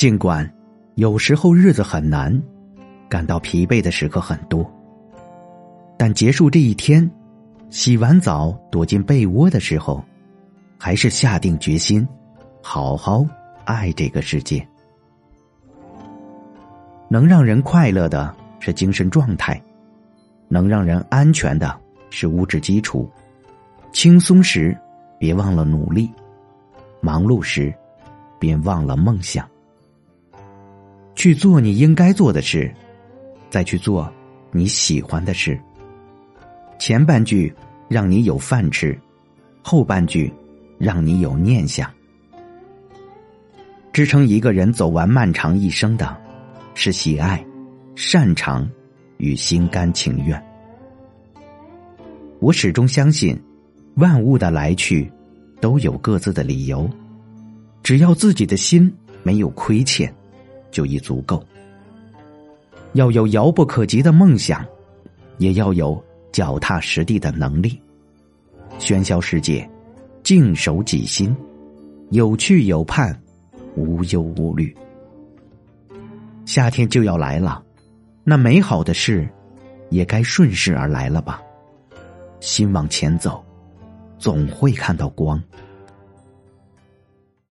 尽管有时候日子很难，感到疲惫的时刻很多，但结束这一天，洗完澡躲进被窝的时候，还是下定决心，好好爱这个世界。能让人快乐的是精神状态，能让人安全的是物质基础。轻松时，别忘了努力；忙碌时，别忘了梦想。去做你应该做的事，再去做你喜欢的事。前半句让你有饭吃，后半句让你有念想。支撑一个人走完漫长一生的。是喜爱、擅长与心甘情愿。我始终相信，万物的来去都有各自的理由，只要自己的心没有亏欠，就已足够。要有遥不可及的梦想，也要有脚踏实地的能力。喧嚣世界，静守己心，有去有盼，无忧无虑。夏天就要来了，那美好的事，也该顺势而来了吧。心往前走，总会看到光。